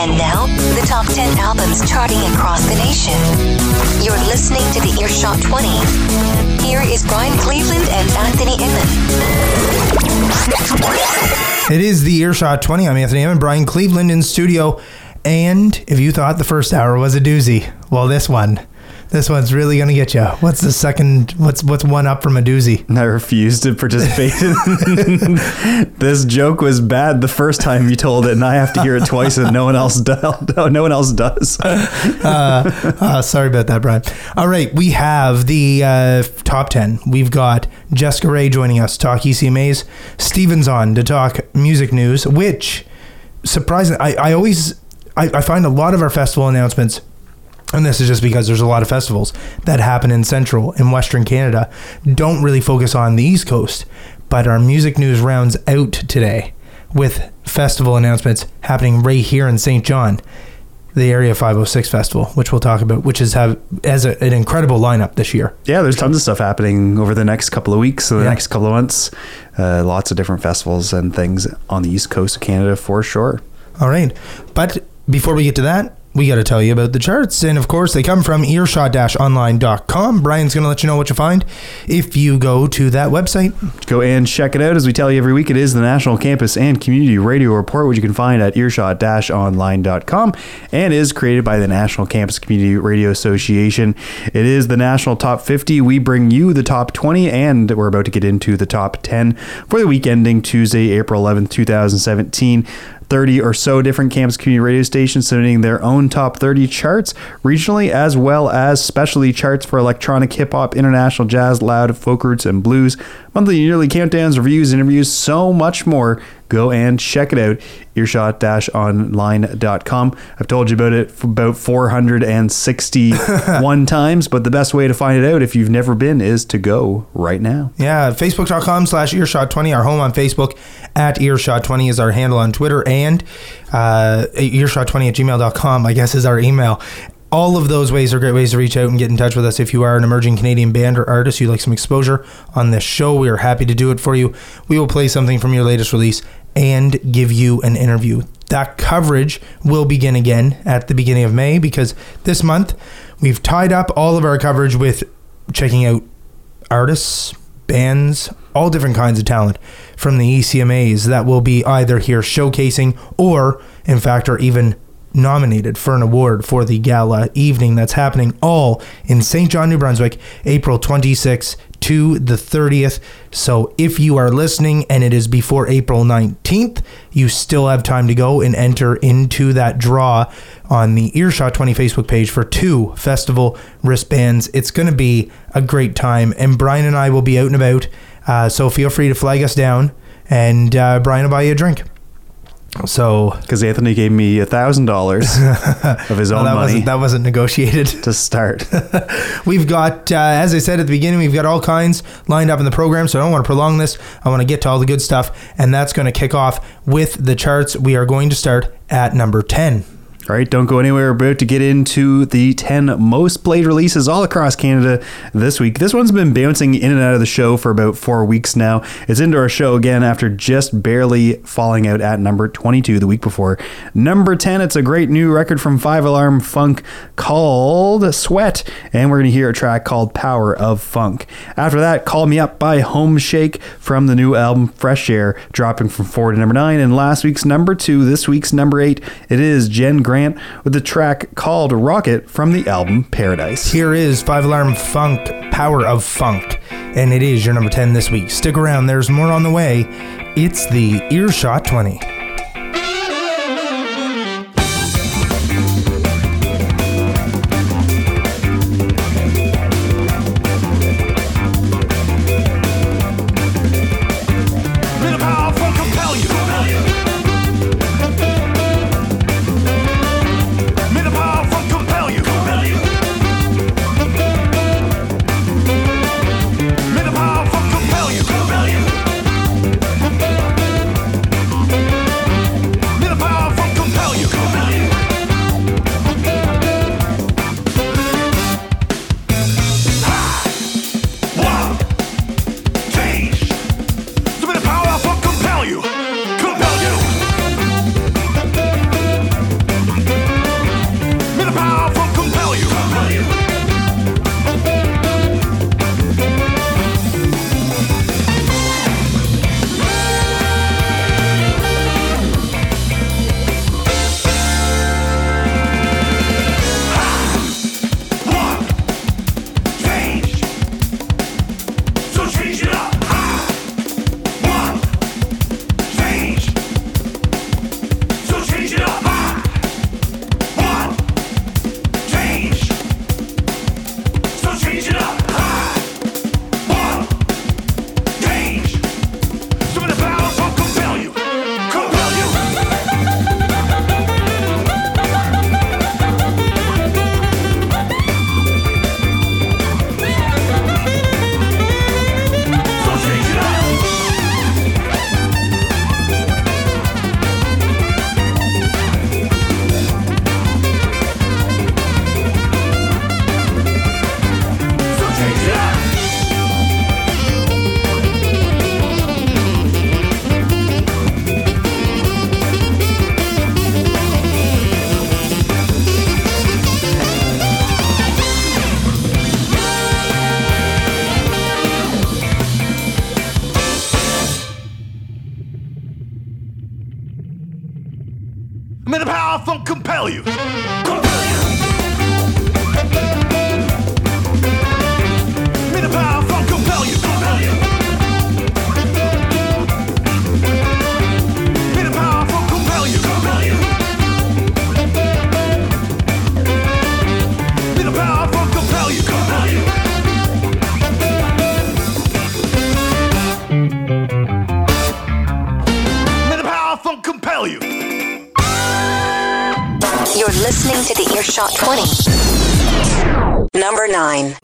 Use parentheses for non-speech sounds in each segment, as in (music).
And now, the top 10 albums charting across the nation. You're listening to the Earshot 20. Here is Brian Cleveland and Anthony Enman. It is the Earshot 20. I'm Anthony Enman, Brian Cleveland in studio. And if you thought the first hour was a doozy, well, this one, this one's really gonna get you. What's the second? What's what's one up from a doozy? (laughs) I refuse to participate. (laughs) this joke was bad the first time you told it, and I have to hear it twice, and no one else (laughs) does. No one else does. Uh, uh, sorry about that, Brian. All right, we have the uh, top ten. We've got Jessica Rhaye joining us, to talk ECMAs. Stephen's on to talk music news, which surprising. I, I always I, I find a lot of our festival announcements and this is just because there's a lot of festivals that happen in central and western Canada, don't really focus on the East Coast. But our music news rounds out today with festival announcements happening right here in St. John, the Area 506 Festival, which we'll talk about, which is have as a, an incredible lineup this year. Yeah, there's tons of stuff happening over the next couple of weeks, so the Yeah. next couple of months. Uh, lots of different festivals and things on the east coast of Canada for sure. All right. But before we get to that, we got to tell you about the charts. And of course, they come from earshot-online.com. Brian's going to let you know what you find if you go to that website. Go and check it out. As we tell you every week, it is the National Campus and Community Radio Report, which you can find at earshot-online.com and is created by the National Campus Community Radio Association. It is the National Top 50. We bring you the top 20, and we're about to get into the top 10 for the week ending Tuesday, April 11th, 2017. 30 or so different campus community radio stations submitting their own top 30 charts regionally as well as specialty charts for electronic hip hop, international jazz, loud, folk roots, and blues. Monthly yearly countdowns, reviews, interviews, so much more. Go and check it out, earshot-online.com. I've told you about it about 461 (laughs) times, but the best way to find it out if you've never been is to go right now. Yeah, facebook.com slash earshot20, our home on Facebook. At earshot20 is our handle on Twitter. And uh, earshot20 at gmail.com, I guess, is our email. All of those ways are great ways to reach out and get in touch with us. If you are an emerging Canadian band or artist, you'd like some exposure on this show, we are happy to do it for you. We will play something from your latest release and give you an interview. That coverage will begin again at the beginning of May because this month we've tied up all of our coverage with checking out artists, bands, all different kinds of talent from the ECMAs that will be either here showcasing or, in fact, are even nominated for an award for the gala evening that's happening all in St. John, New Brunswick, April 26th to the 30th. So if you are listening and it is before April 19th, you still have time to go and enter into that draw on the Earshot 20 Facebook page for two festival wristbands. It's going to be a great time, and Brian and I will be out and about. Uh, so feel free to flag us down, and uh, Brian will buy you a drink. So Because Anthony gave me a thousand dollars (laughs) of his own that money wasn't that wasn't negotiated. to start. (laughs) We've got, uh, as I said at the beginning, we've got all kinds lined up in the program. So I don't want to prolong this. I want to get to all the good stuff, and that's going to kick off with the charts. We are going to start at number ten. All right, don't go anywhere. We're about to get into the 10 most played releases all across Canada this week. This one's been bouncing in and out of the show for about four weeks now. It's into our show again after just barely falling out at number 22 the week before. Number 10, it's a great new record from Five Alarm Funk called Sweat, and we're going to hear a track called Power of Funk. After that, Call Me Up by Home Shake from the new album Fresh Air, dropping from four to number nine. And last week's number two, this week's number eight, it is Jen Grant with the track called Rocket from the album Paradise. Here is Five Alarm Funk, Power of Funk, and it is your number 10 this week. Stick around, there's more on the way. It's the Earshot 20. 9.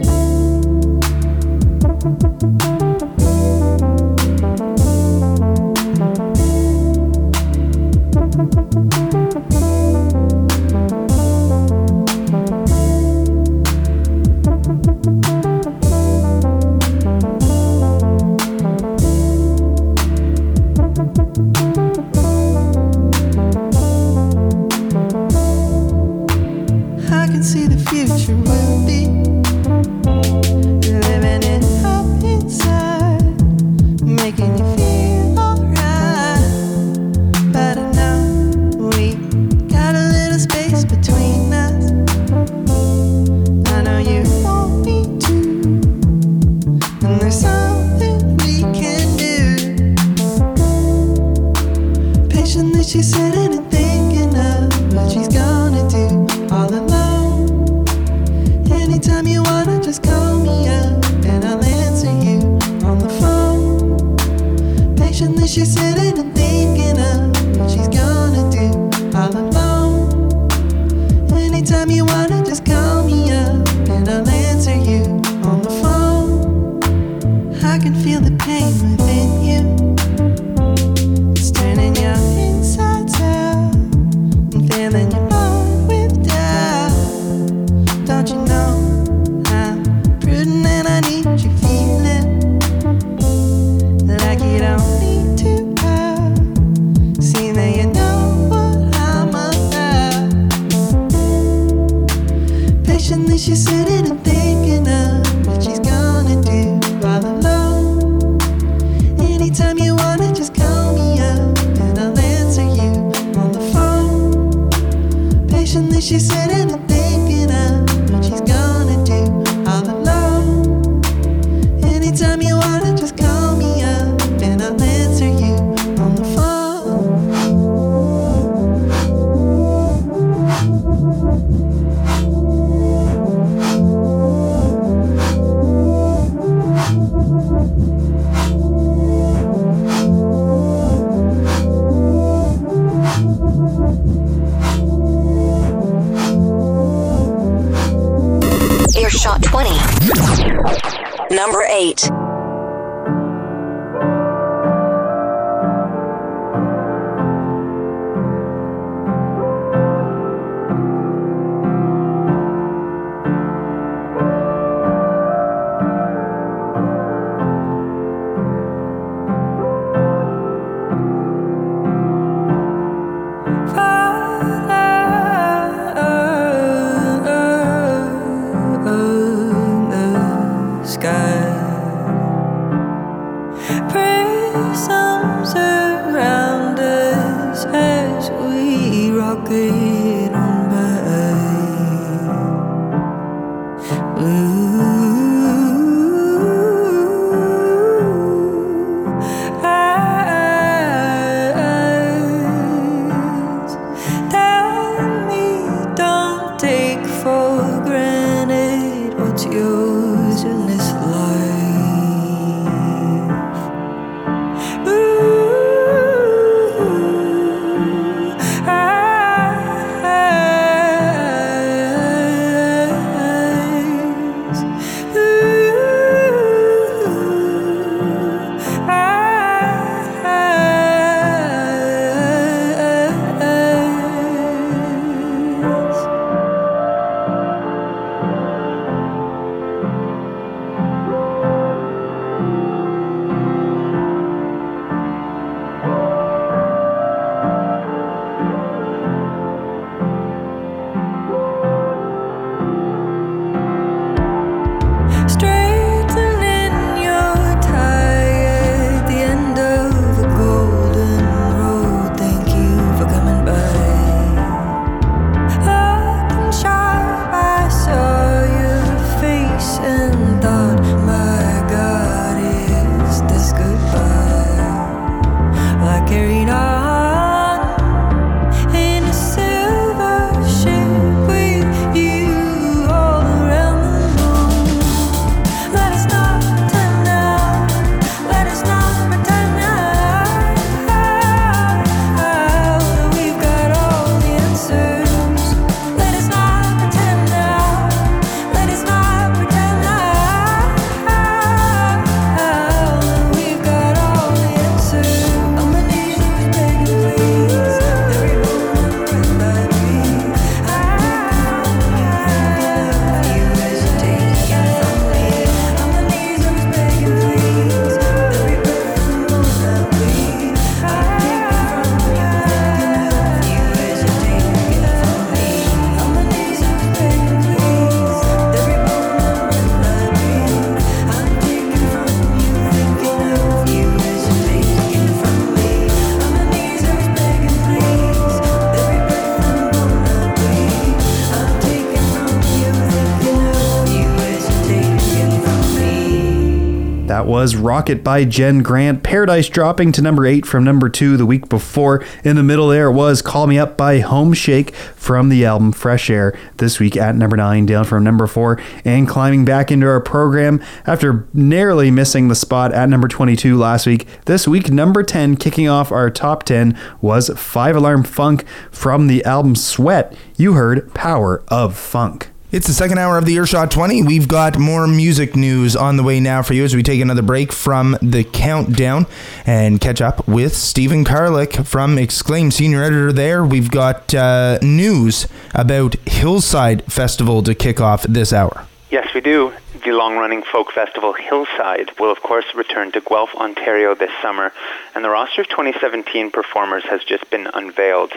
Was Rocket by Jen Grant. Paradise dropping to number eight from number two the week before. In the middle there was Call Me Up by Home Shake from the album Fresh Air this week at number nine, down from number four, and climbing back into our program after narrowly missing the spot at number 22 last week. This week, number 10, kicking off our top 10, was Five Alarm Funk from the album Sweat. You heard Power of Funk. It's the second hour of the Earshot 20. We've got more music news on the way now for you as we take another break from the countdown and catch up with Stephen Carlick from Exclaim, senior editor there. We've got uh, news about Hillside Festival to kick off this hour. Yes, we do. The long running folk festival Hillside will, of course, return to Guelph, Ontario this summer, and the roster of 2017 performers has just been unveiled.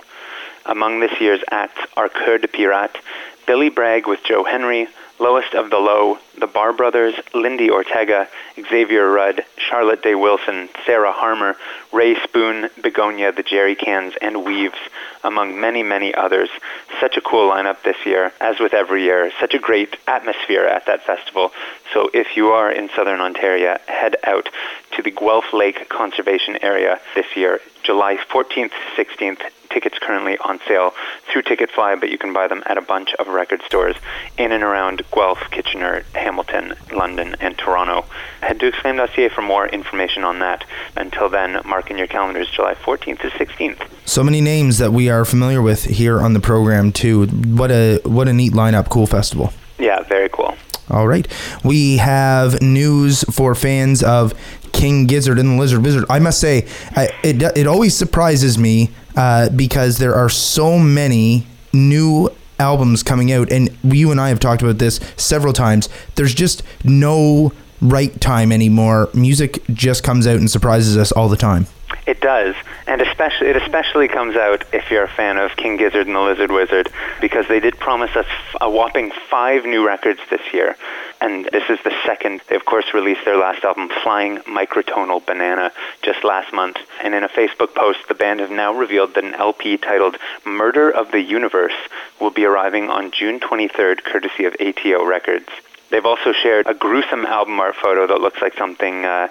Among this year's acts are Coeur de Pirate, Billy Bragg with Joe Henry, Lowest of the Low, the Barr Brothers, Lindi Ortega, Xavier Rudd, Charlotte Day Wilson, Sarah Harmer, Rae Spoon, Begonia, the Jerry Cans, and Weaves, among many, many others. Such a cool lineup this year, as with every year. Such a great atmosphere at that festival. So if you are in southern Ontario, head out to the Guelph Lake Conservation Area this year, July 14th, 16th. Tickets currently on sale through Ticketfly, but you can buy them at a bunch of record stores in and around Guelph, Kitchener, Hamilton, London, and Toronto. Head to exclaim.ca for more information on that. Until then, mark in your calendars July 14th to 16th. So many names that we are familiar with here on the program too. What a what a neat lineup, cool festival. Yeah, very cool. All right. We have news for fans of King Gizzard and the Lizard Wizard. I must say, I, it, it always surprises me uh, because there are so many new albums coming out. And you and I have talked about this several times. There's just no right time anymore. Music just comes out and surprises us all the time. It does, and especially it especially comes out if you're a fan of King Gizzard and the Lizard Wizard, because they did promise us a whopping five new records this year, and this is the second. They of course released their last album, Flying Microtonal Banana, just last month, and in a Facebook post, the band have now revealed that an LP titled Murder of the Universe will be arriving on June 23rd, courtesy of ATO Records. They've also shared a gruesome album art photo that looks like something uh,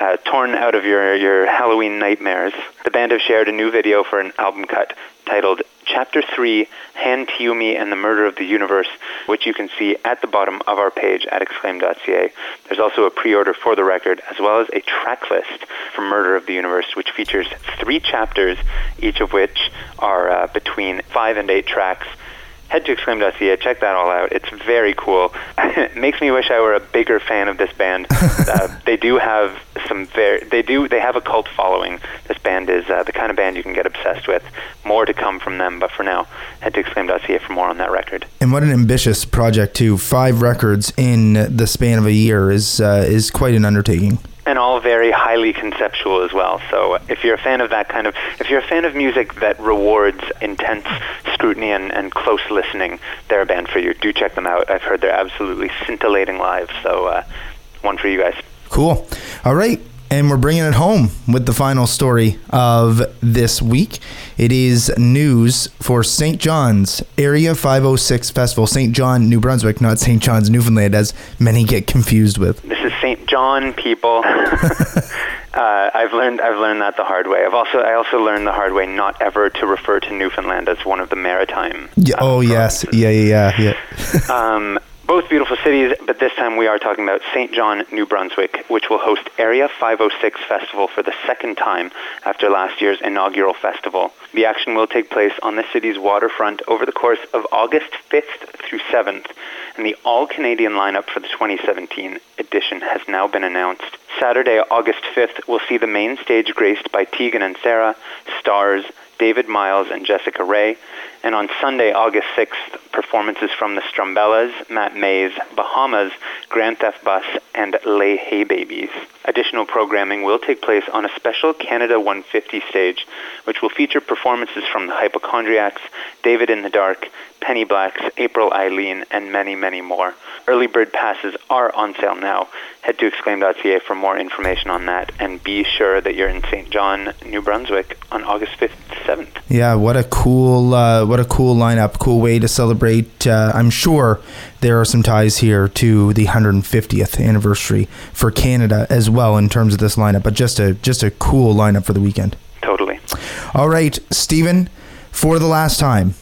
uh, torn out of your, your Halloween nightmares. The band have shared a new video for an album cut titled Chapter 3 Han-Tyumi and the Murder of the Universe, which you can see at the bottom of our page at exclaim.ca. There's also a pre order for the record, as well as a track list for Murder of the Universe, which features three chapters, each of which are uh, between five and eight tracks head to exclaim.ca, check that all out. It's very cool. it (laughs) makes me wish I were a bigger fan of this band. (laughs) uh, they do have some very, they do, they have a cult following. This band is uh, the kind of band you can get obsessed with. More to come from them, but for now, head to exclaim.ca for more on that record. And what an ambitious project too. Five records in the span of a year is uh, is quite an undertaking. And all very highly conceptual as well. So if you're a fan of that kind of, if you're a fan of music that rewards intense scrutiny and, and close listening, they're a band for you. Do check them out. I've heard they're absolutely scintillating live. So uh, one for you guys. Cool. All right. And we're bringing it home with the final story of this week. It is news for St. John's Area 506 Festival, St. John, New Brunswick, not St. John's, Newfoundland, as many get confused with. This is St. John, people. (laughs) uh, I've learned I've learned that the hard way. I've also I also learned the hard way not ever to refer to Newfoundland as one of the maritime. Yeah, uh, oh, yes. Yeah, yeah, yeah. yeah. Um, both beautiful cities, but this time we are talking about St. John, New Brunswick, which will host Area 506 Festival for the second time after last year's inaugural festival. The action will take place on the city's waterfront over the course of August 5th through 7th, and the all Canadian lineup for the 2017 edition has now been announced. Saturday, August 5th, will see the main stage graced by Tegan and Sara, Stars, David Miles, and Jessica Rhaye. And on Sunday, August 6th, performances from the Strumbellas, Matt Mays, Bahamas, Grand Theft Bus, and Les Hay Babies. Additional programming will take place on a special Canada 150 stage, which will feature performances from the Hypochondriacs, David in the Dark, Penny Blacks, April Eileen, and many, many more. Early bird passes are on sale now. Head to exclaim.ca for more information on that, and be sure that you're in St. John, New Brunswick on August 5th to 7th. Yeah, what a cool, uh, what a cool lineup, cool way to celebrate. Uh, I'm sure there are some ties here to the 150th anniversary for Canada as well in terms of this lineup. But just a just a cool lineup for the weekend. Totally. All right, Stephen, for the last time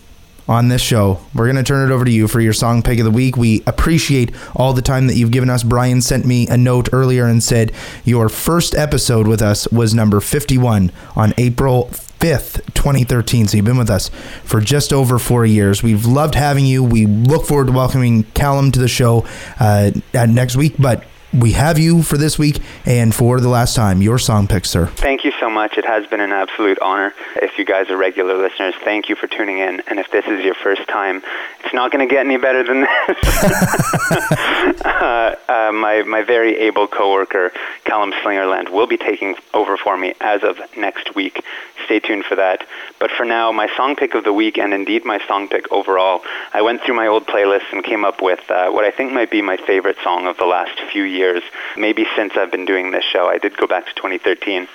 on this show, we're going to turn it over to you for your song pick of the week. We appreciate all the time that you've given us. Brian sent me a note earlier and said your first episode with us was number 51 on April 5th, 2013. So you've been with us for just over four years. We've loved having you. We look forward to welcoming Calum to the show uh, next week, but we have you for this week and for the last time. Your song pick, sir. Thank you so much. It has been an absolute honor. If you guys are regular listeners, thank you for tuning in. And if this is your first time, it's not going to get any better than this. (laughs) uh, uh, my, my very able coworker, Calum Slingerland, will be taking over for me as of next week. Stay tuned for that. But for now, my song pick of the week, and indeed my song pick overall, I went through my old playlist and came up with uh, what I think might be my favorite song of the last few years, maybe since I've been doing this show. I did go back to 2013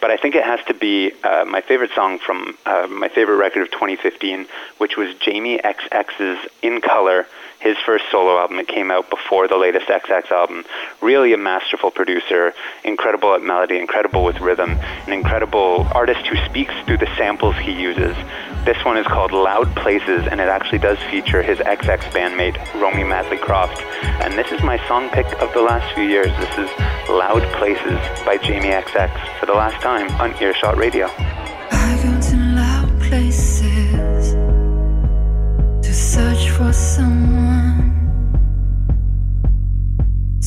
but I think it has to be uh, my favorite song from uh, my favorite record of 2015, which was Jamie XX's In Color, his first solo album. It came out before the latest XX album. Really a masterful producer, incredible at melody, incredible with rhythm, an incredible artist who speaks through the samples he uses. This one is called Loud Places, and it actually does feature his XX bandmate, Romy Madley Croft. And this is my song pick of the last few years. This is Loud Places by Jamie XX for the last time on Earshot Radio. I go to loud places to search for someone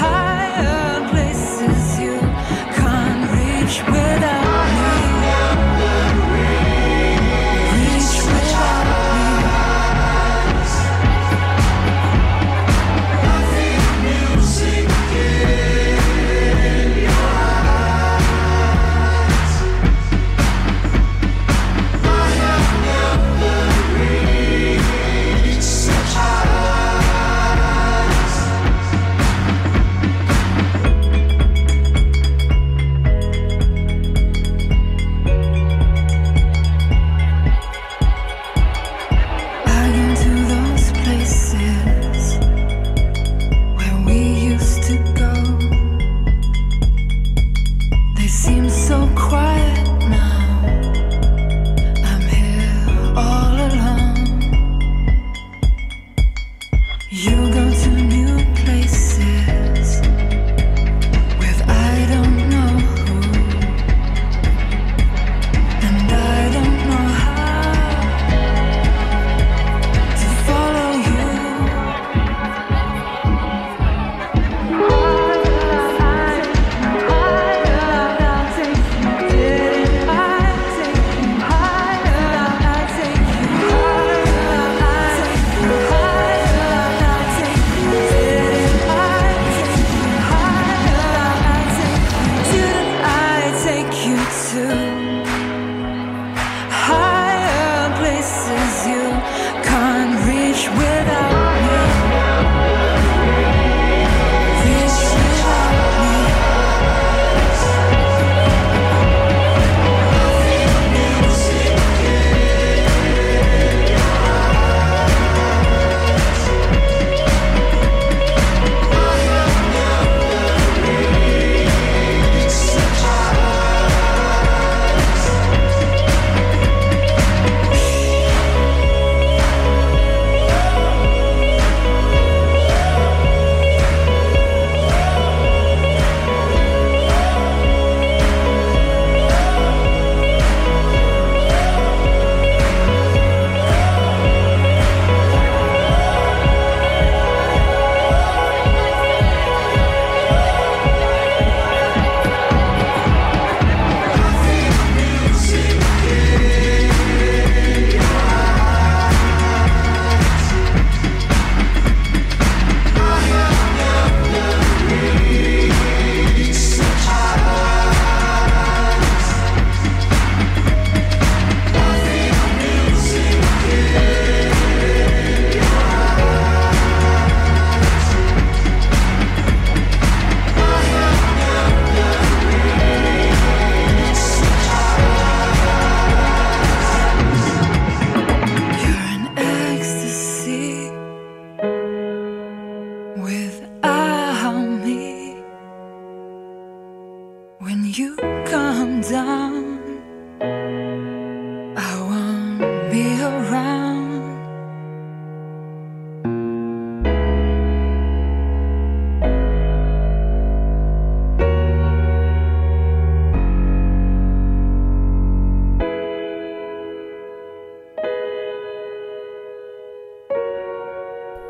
higher places you can't reach without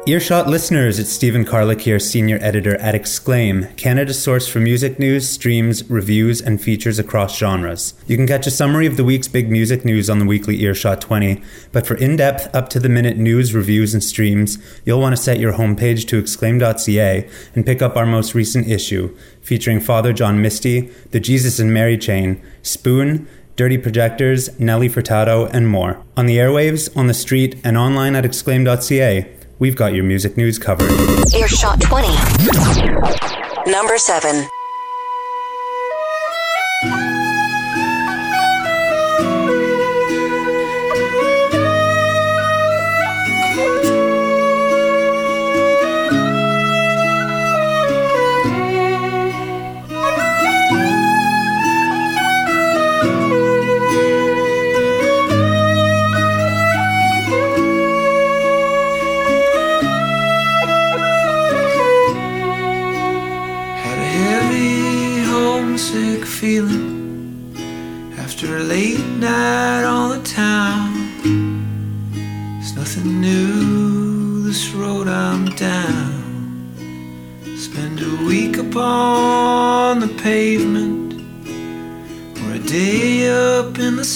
Earshot listeners, it's Stephen Carlick here, senior editor at Exclaim, Canada's source for music news, streams, reviews, and features across genres. You can catch a summary of the week's big music news on the weekly Earshot 20, but for in depth, up to the minute news, reviews, and streams, you'll want to set your homepage to exclaim.ca and pick up our most recent issue, featuring Father John Misty, the Jesus and Mary Chain, Spoon, Dirty Projectors, Nelly Furtado, and more. On the airwaves, on the street, and online at exclaim.ca, we've got your music news covered. Earshot 20. Number 7.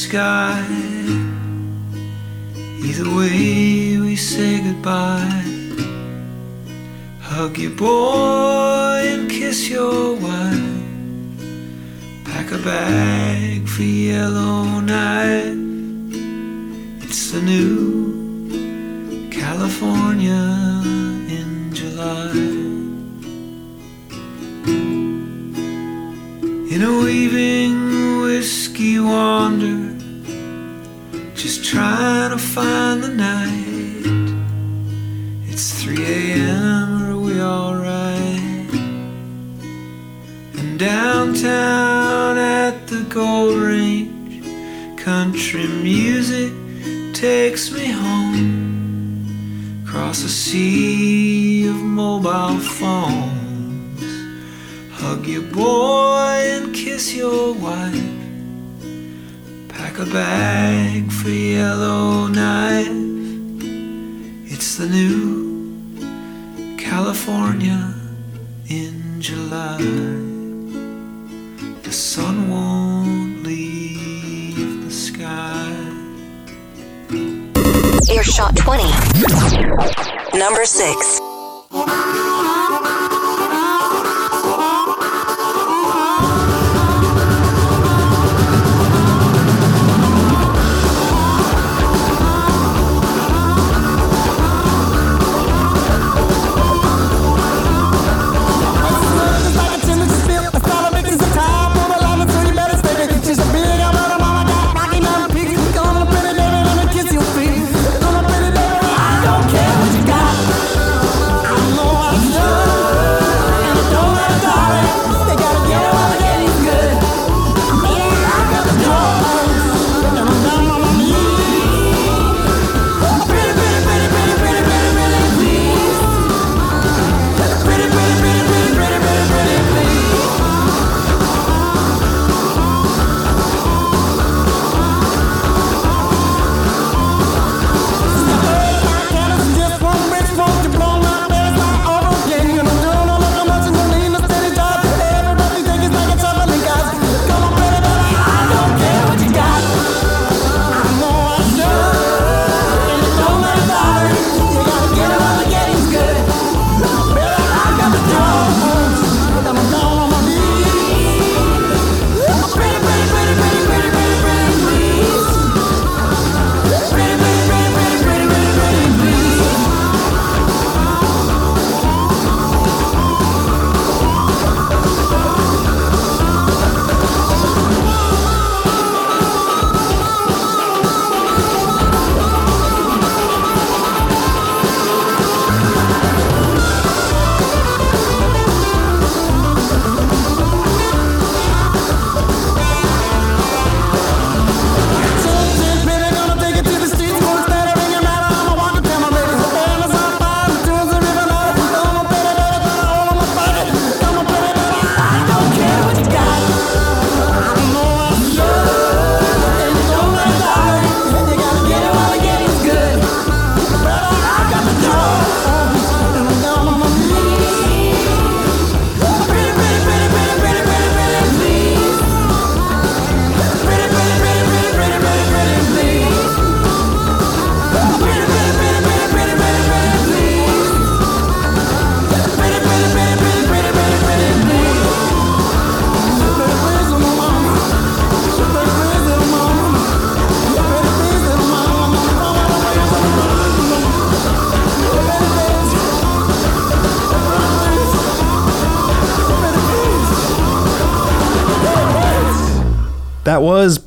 Sky. Either way, we say goodbye. Hug your boy and kiss your wife. Pack a bag for yellow night. It's the new California trying to find the night. It's 3 a.m. Are we alright? And downtown at the Gold Range, country music takes me home. Across a sea of mobile phones. Hug your boy and kiss your wife. Pack a bag for Yellowknife. It's the new California in July. The sun won't leave the sky. Earshot 20. Number 6.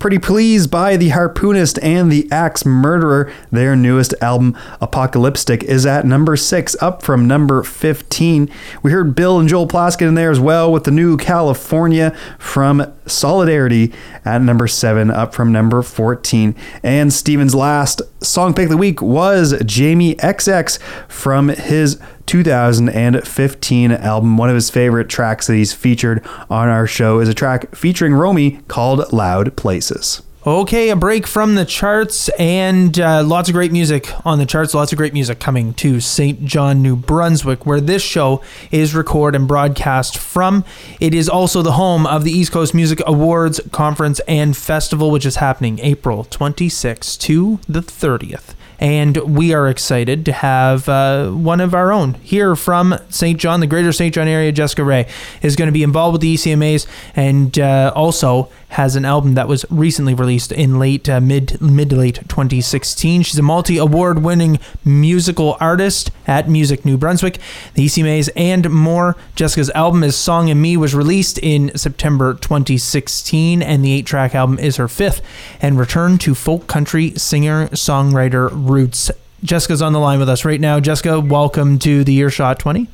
Pretty Pleased by The Harpoonist and The Axe Murderer. Their newest album, Apocalyptic, is at number six, up from number 15. We heard Bill and Joel Plaskett in there as well with the new California from Solidarity at number seven, up from number 14. And Stephen's last song pick of the week was Jamie XX from his 2015 album. One of his favorite tracks that he's featured on our show is a track featuring Romy called Loud Places. Okay, a break from the charts and uh, lots of great music on the charts. Lots of great music coming to St. John, New Brunswick, where this show is recorded and broadcast from. It is also the home of the East Coast Music Awards Conference and Festival, which is happening April 26th to the 30th. And we are excited to have uh, one of our own here from St. John, the greater St. John area. Jessica Rhaye is going to be involved with the ECMAs and uh, also has an album that was recently released in late uh, mid mid to late 2016. She's a multi award winning musical artist at Music New Brunswick, the ECMAs, and more. Jessica's album is Song in Me was released in September 2016, and the eight track album is her fifth and return to folk country singer songwriter roots. Jessica's on the line with us right now. Jessica, welcome to the Earshot 20.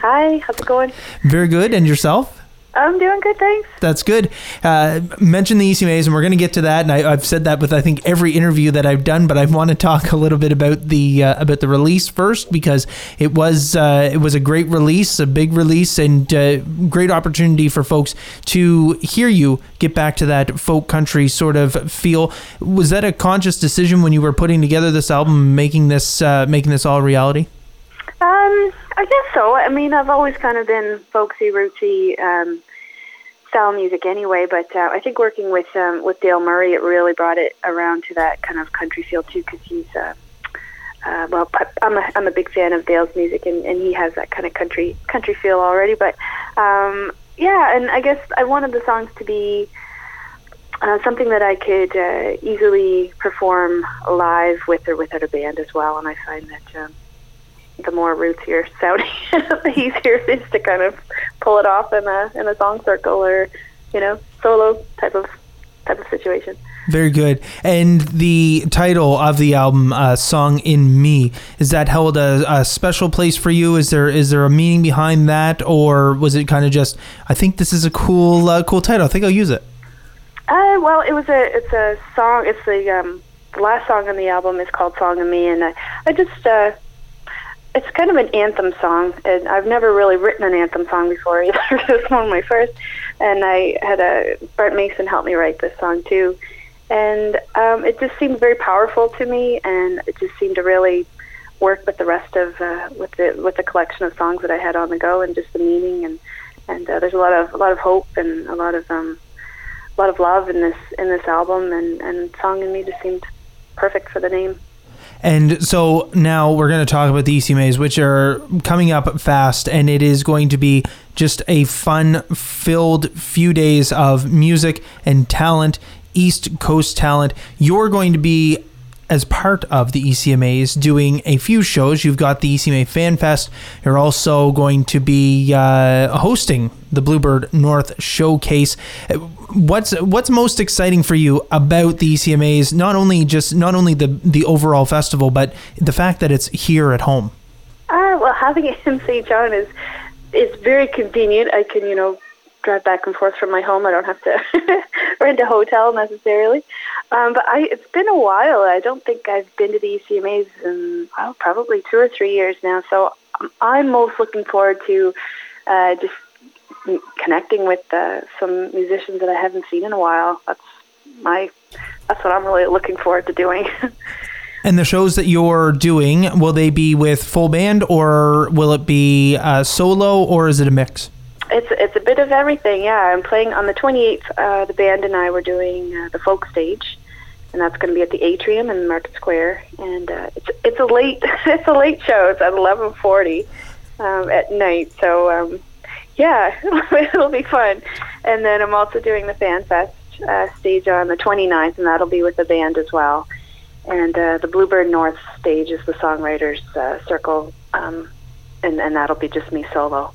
Hi, how's it going? Very good. And yourself? I'm doing good, thanks. That's good. Uh, mention the ECMAs, and we're going to get to that. And I, I've said that with I think every interview that I've done, but I want to talk a little bit about the uh, about the release first because it was uh, it was a great release, a big release, and uh, great opportunity for folks to hear you get back to that folk country sort of feel. Was that a conscious decision when you were putting together this album, making this uh, making this all reality? Um, I guess so. I mean, I've always kind of been folksy, rootsy um, style music anyway, but uh, I think working with um, with Dale Murray, it really brought it around to that kind of country feel too, because he's uh, uh, well, I'm a I'm a big fan of Dale's music, and, and he has that kind of country country feel already. But um, yeah, and I guess I wanted the songs to be uh, something that I could uh, easily perform live with or without a band as well. And I find that um, the more rootsier (laughs) sounding, the easier it is to kind of pull it off in a in a song circle or you know solo type of type of situation. Very good. And the title of the album, uh, "Song in Me," is that held a, a special place for you? Is there is there a meaning behind that, or was it kind of just, I think this is a cool uh, cool title. I think I'll use it. Uh, well, it was a it's a song. It's the um, the last song on the album is called "Song in Me," and I, I just uh, it's kind of an anthem song, and I've never really written an anthem song before either. (laughs) this is one of my first, and I had a Bart Mason help me write this song too, and um, it just seemed very powerful to me, and it just seemed to really work with the rest of uh, with the with the collection of songs that I had on the go, and just the meaning and and uh, there's a lot of a lot of hope and a lot of um, a lot of love in this in this album, and and "Song in Me" just seemed perfect for the name. And so now we're going to talk about the ECMAs, which are coming up fast, and it is going to be just a fun filled few days of music and talent, East Coast talent. You're going to be as part of the ECMAs doing a few shows. You've got the ECMA Fan Fest. You're also going to be uh, hosting the Bluebird North Showcase. What's what's most exciting for you about the ECMAs? Not only just not only the the overall festival, but the fact that it's here at home. Uh, well, having it in St. John is is very convenient. I can, you know, drive back and forth from my home. I don't have to (laughs) rent a hotel necessarily. Um, but I, it's been a while. I don't think I've been to the ECMAs in well, probably two or three years now. So um, I'm most looking forward to uh, just connecting with uh, some musicians that I haven't seen in a while. That's my that's what I'm really looking forward to doing. (laughs) And the shows that you're doing, will they be with full band or will it be uh, solo or is it a mix? It's it's a bit of everything. Yeah, I'm playing on the 28th. Uh, the band and I were doing uh, the folk stage, and that's going to be at the Atrium in Market Square. And uh, it's it's a late (laughs) it's a late show. It's at 11:40 um, at night. So um, yeah, (laughs) it'll be fun. And then I'm also doing the Fan Fest uh, stage on the 29th, and that'll be with the band as well. And uh, the Bluebird North stage is the songwriters uh, circle, um, and and that'll be just me solo.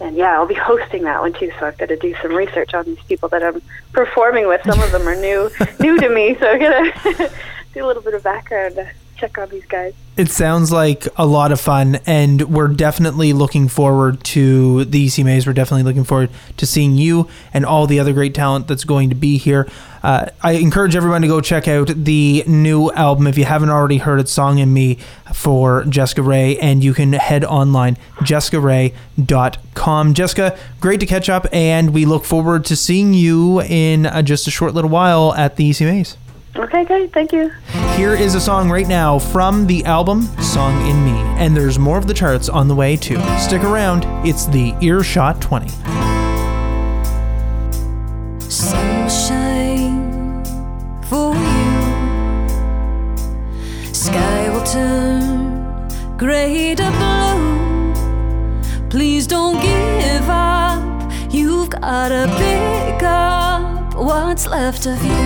and yeah, I'll be (laughs) hosting that one too. So I've got to do some research on these people that I'm performing with. Some of them are new, (laughs) new to me, so I'm gonna do a little bit of background, check on these guys. It sounds like a lot of fun, and we're definitely looking forward to the ECMAs. We're definitely looking forward to seeing you and all the other great talent that's going to be here. Uh, I encourage everyone to go check out the new album if you haven't already heard it, Song in Me for Jessica Rhaye, and you can head online, jessicarhaye.com. Jessica, great to catch up, and we look forward to seeing you in uh, just a short little while at the ECMAs. Okay, great. Thank you. Here is a song right now from the album Song in Me, and there's more of the charts on the way too. Stick around, it's the Earshot 20. Sunshine for you. Sky will turn gray to blue. Please don't give up. You've gotta pick up what's left of you.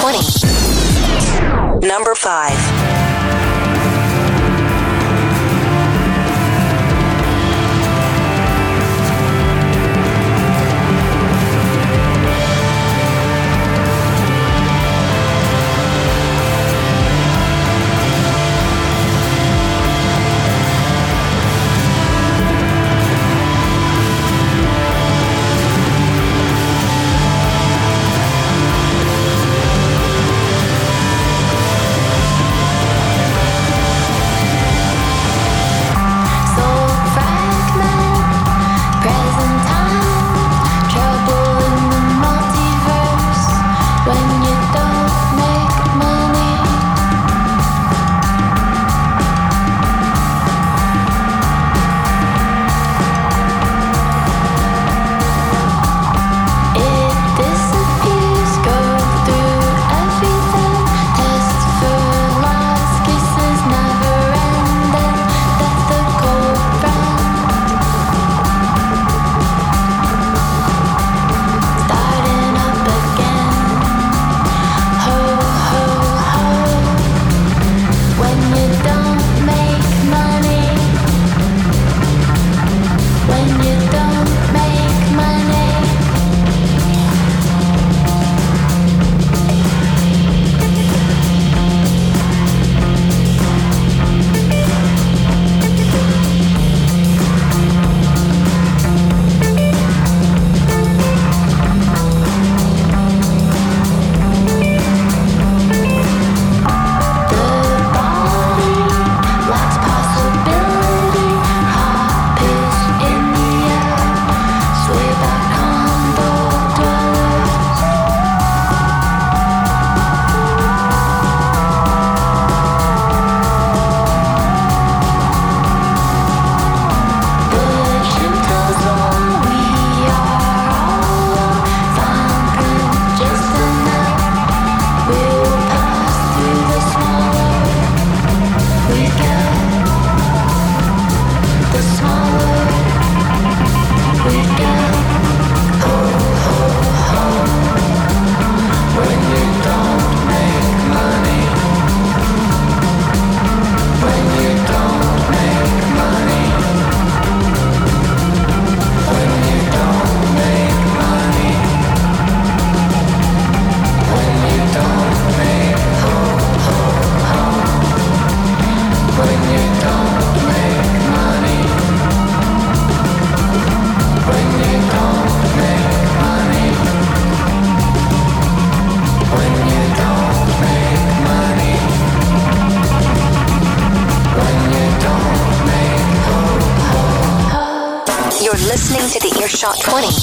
20. 20.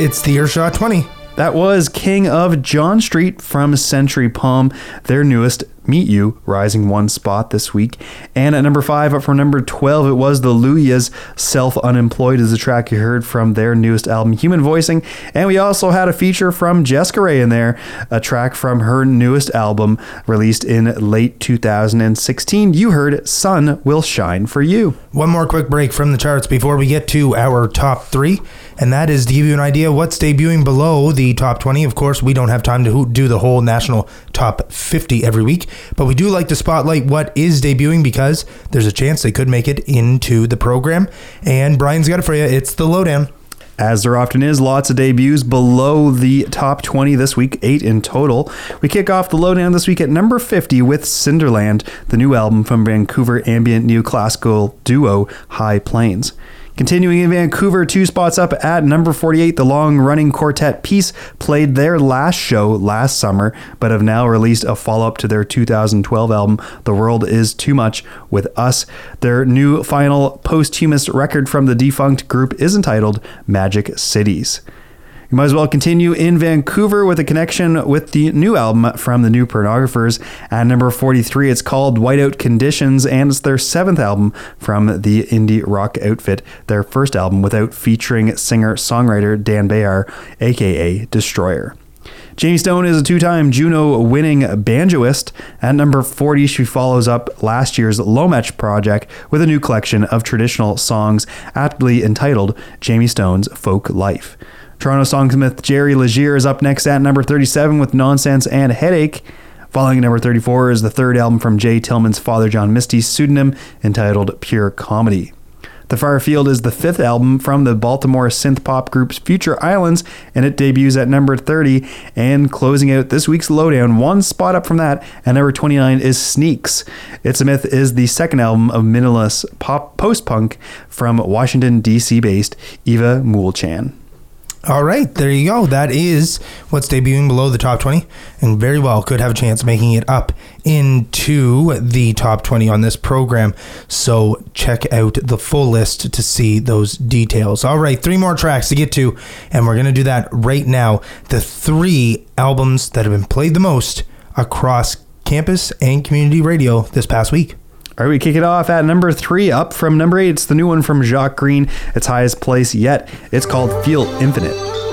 It's the Earshot 20. That was King of John Street from Century Palm, their newest Meet You, rising one spot this week. And at number five, up from number 12, it was the Luyas. Self Unemployed is the track you heard from their newest album, Human Voicing. And we also had a feature from Jessica Rhaye in there, a track from her newest album, released in late 2016. You heard Sun Will Shine for You. One more quick break from the charts before we get to our top three, and that is to give you an idea what's debuting below the top 20. Of course, we don't have time to do the whole national top 50 every week, but we do like to spotlight what is debuting because there's a chance they could make it into the program. And Brian's got it for you. It's the lowdown. As there often is, lots of debuts below the top 20 this week, eight in total. We kick off the lowdown this week at number 50 with Cinderland, the new album from Vancouver ambient new classical duo High Plains. Continuing in Vancouver, two spots up at number 48, the long running quartet Peace played their last show last summer, but have now released a follow up to their 2012 album, The World Is Too Much with Us. Their new final posthumous record from the defunct group is entitled Magic Cities. You might as well continue in Vancouver with a connection with the new album from the New Pornographers. At number 43, it's called Whiteout Conditions, and it's their seventh album from the indie rock outfit, their first album without featuring singer songwriter Dan Bejar, aka Destroyer. Jayme Stone is a two time Juno winning banjoist. At number 40, she follows up last year's Lomax project with a new collection of traditional songs aptly entitled Jayme Stone's Folk Life. Toronto songsmith Jerry Leger is up next at number 37 with Nonsense and Heartache. Following number 34 is the third album from Jay Tillman's Father John Misty's pseudonym entitled Pure Comedy. The Far Field is the fifth album from the Baltimore synth pop group's Future Islands, and it debuts at number 30. And closing out this week's lowdown, one spot up from that, at number 29 is Sneaks. It's a Myth is the second album of minimalist pop post punk from Washington, D.C. based Eva Moolchan. All right, there you go. That is what's debuting below the top 20, and very well could have a chance making it up into the top 20 on this program. So check out the full list to see those details. All right, three more tracks to get to, and we're going to do that right now. The three albums that have been played the most across campus and community radio this past week. All right, we kick it off at number three, up from number eight. It's the new one from Jacques Greene, its highest place yet. It's called Feel Infinite.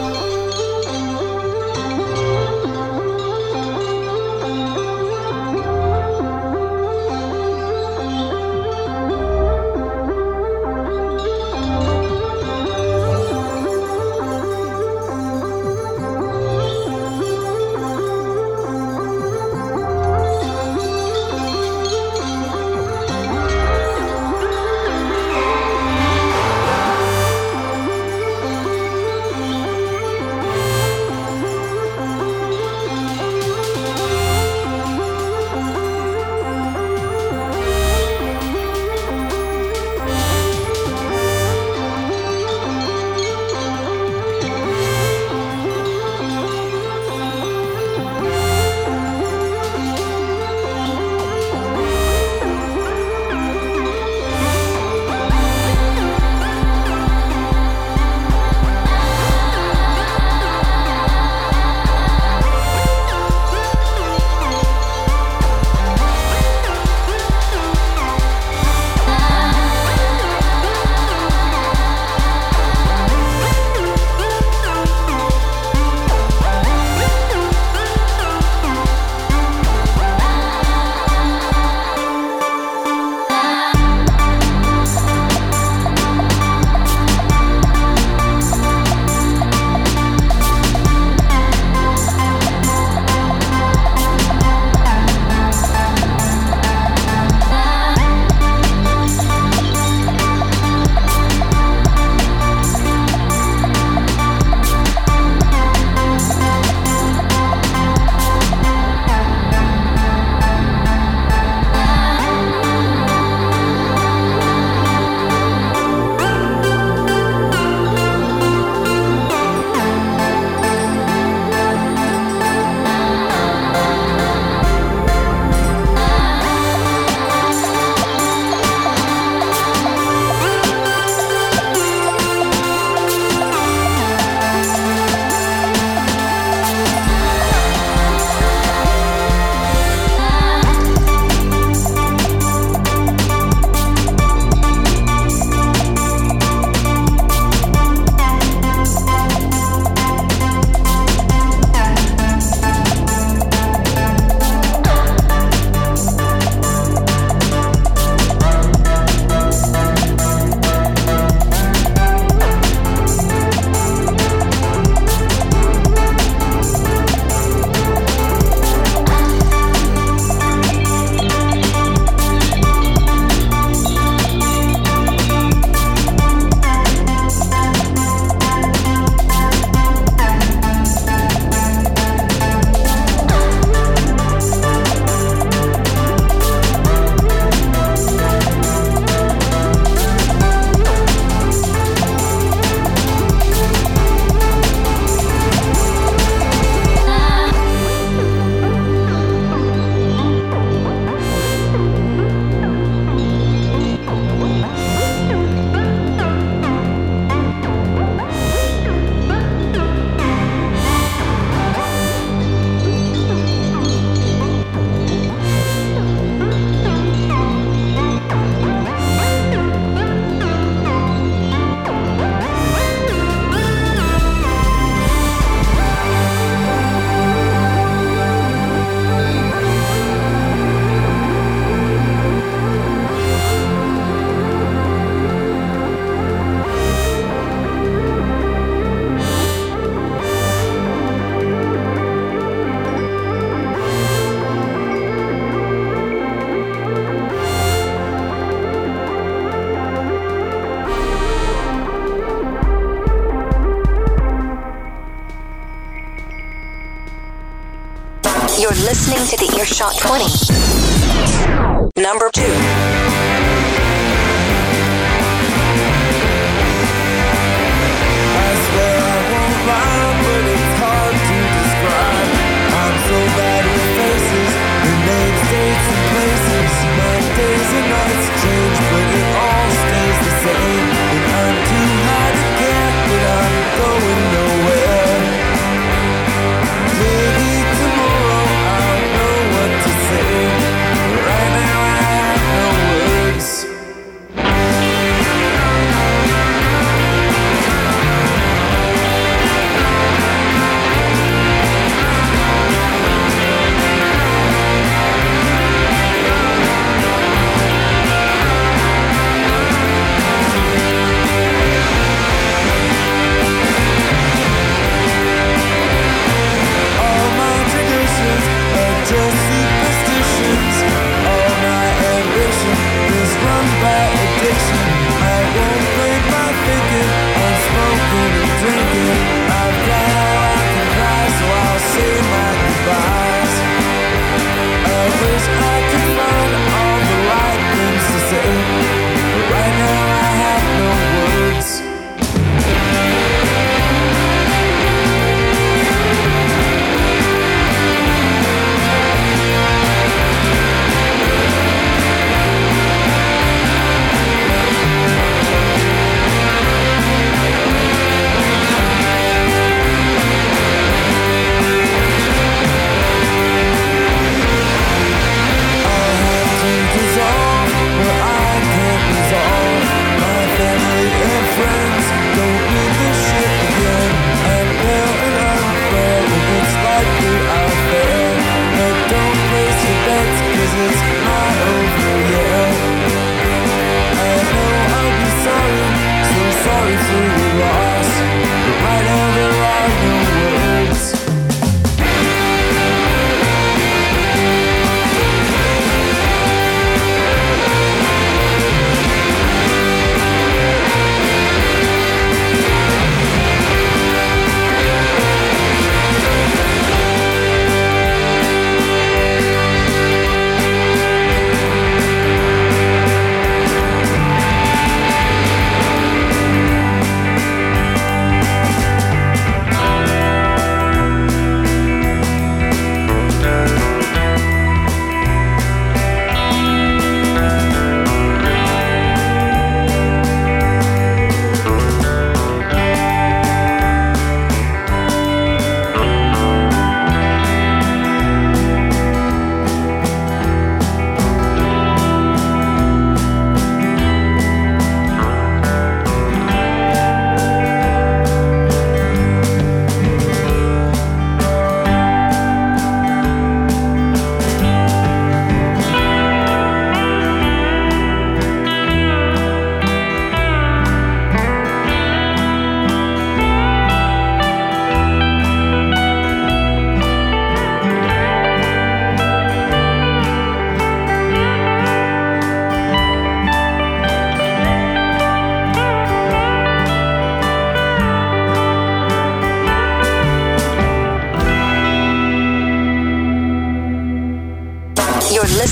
You're listening to the Earshot 20. Number two.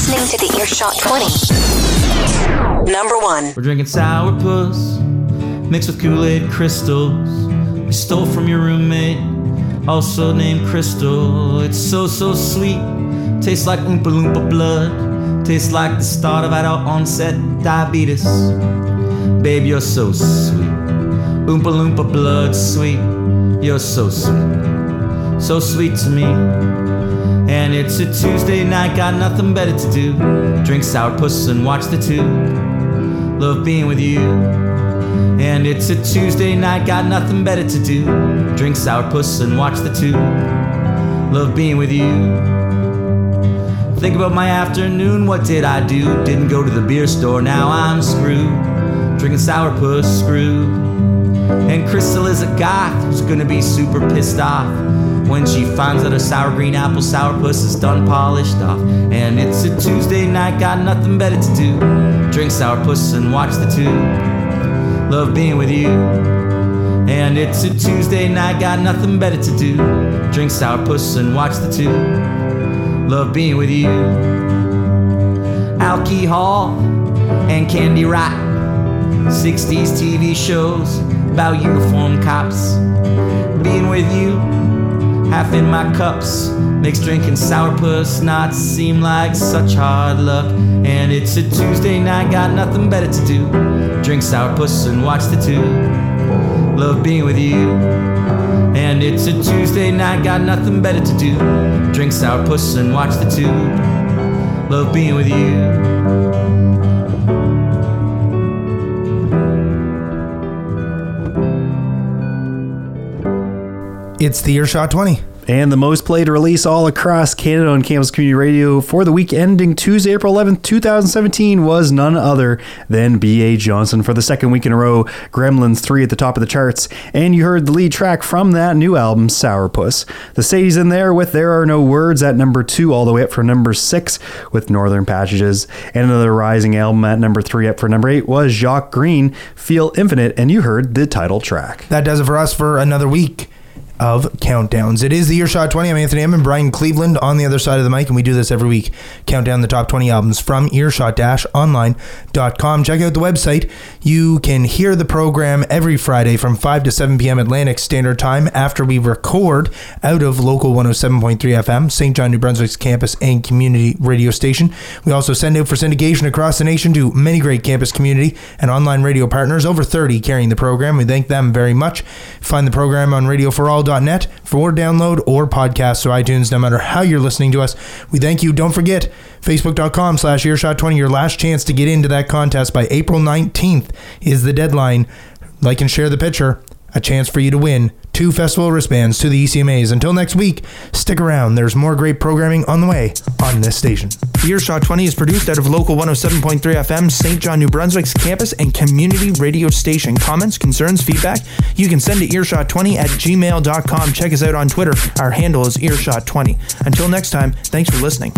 Listening to the Earshot 20. Number 1. We're drinking sourpuss mixed with Kool Aid crystals. We stole from your roommate, also named Crystal. It's so, so sweet. Tastes like Oompa Loompa blood. Tastes like the start of adult onset diabetes. Babe, you're so sweet. Oompa Loompa blood sweet. You're so sweet. So sweet to me. And it's a Tuesday night, got nothing better to do. Drink sourpuss and watch the tube. Love being with you. And it's a Tuesday night, got nothing better to do. Drink sourpuss and watch the tube. Love being with you. Think about my afternoon, what did I do? Didn't go to the beer store, now I'm screwed. Drinking sour sourpuss, screwed. And Crystal is a goth who's gonna be super pissed off when she finds that her sour green apple sourpuss is done polished off. And it's a Tuesday night, got nothing better to do. Drink sourpuss and watch the tube. Love being with you. And it's a Tuesday night, got nothing better to do. Drink sourpuss and watch the tube. love being with you. Alcohol and candy rock, 60s TV shows about uniform cops. Being with you, half in my cups, makes drinking sourpuss not seem like such hard luck. And it's a Tuesday night, got nothing better to do. Drink sourpuss and watch the tube. Love being with you. And it's a Tuesday night, got nothing better to do. Drink sourpuss and watch the tube. Love being with you. It's the Earshot 20. And the most played release all across Canada on Campus Community Radio for the week ending Tuesday, April 11th, 2017 was none other than B.A. Johnston for the second week in a row. Gremlins 3 at the top of the charts. And you heard the lead track from that new album, Sourpuss. The Sadies in there with There Are No Words at number 2, all the way up for number 6 with Northern Passages. And another rising album at number 3 up for number 8 was Jacques Greene, Feel Infinite. And you heard the title track. That does it for us for another week of countdowns. It is the Earshot 20. I'm Anthony and Brian Cleveland on the other side of the mic, and we do this every week. Count down the top 20 albums from earshot-online.com. Check out the website. You can hear the program every Friday from 5 to 7 p.m. Atlantic Standard Time after we record out of local 107.3 FM, St. John, New Brunswick's campus and community radio station. We also send out for syndication across the nation to many great campus community and online radio partners, over 30 carrying the program. We thank them very much. Find the program on Radio for download or podcast or iTunes, no matter how you're listening to us. We thank you. Don't forget, facebook.com slash earshot20. Your last chance to get into that contest by April 19th is the deadline. Like and share the picture. A chance for you to win two festival wristbands to the ECMAs. Until next week, stick around. There's more great programming on the way on this station. Earshot 20 is produced out of local 107.3 FM, St. John, New Brunswick's campus and community radio station. Comments, concerns, feedback, you can send to earshot20 at gmail.com. Check us out on Twitter. Our handle is earshot20. Until next time, thanks for listening.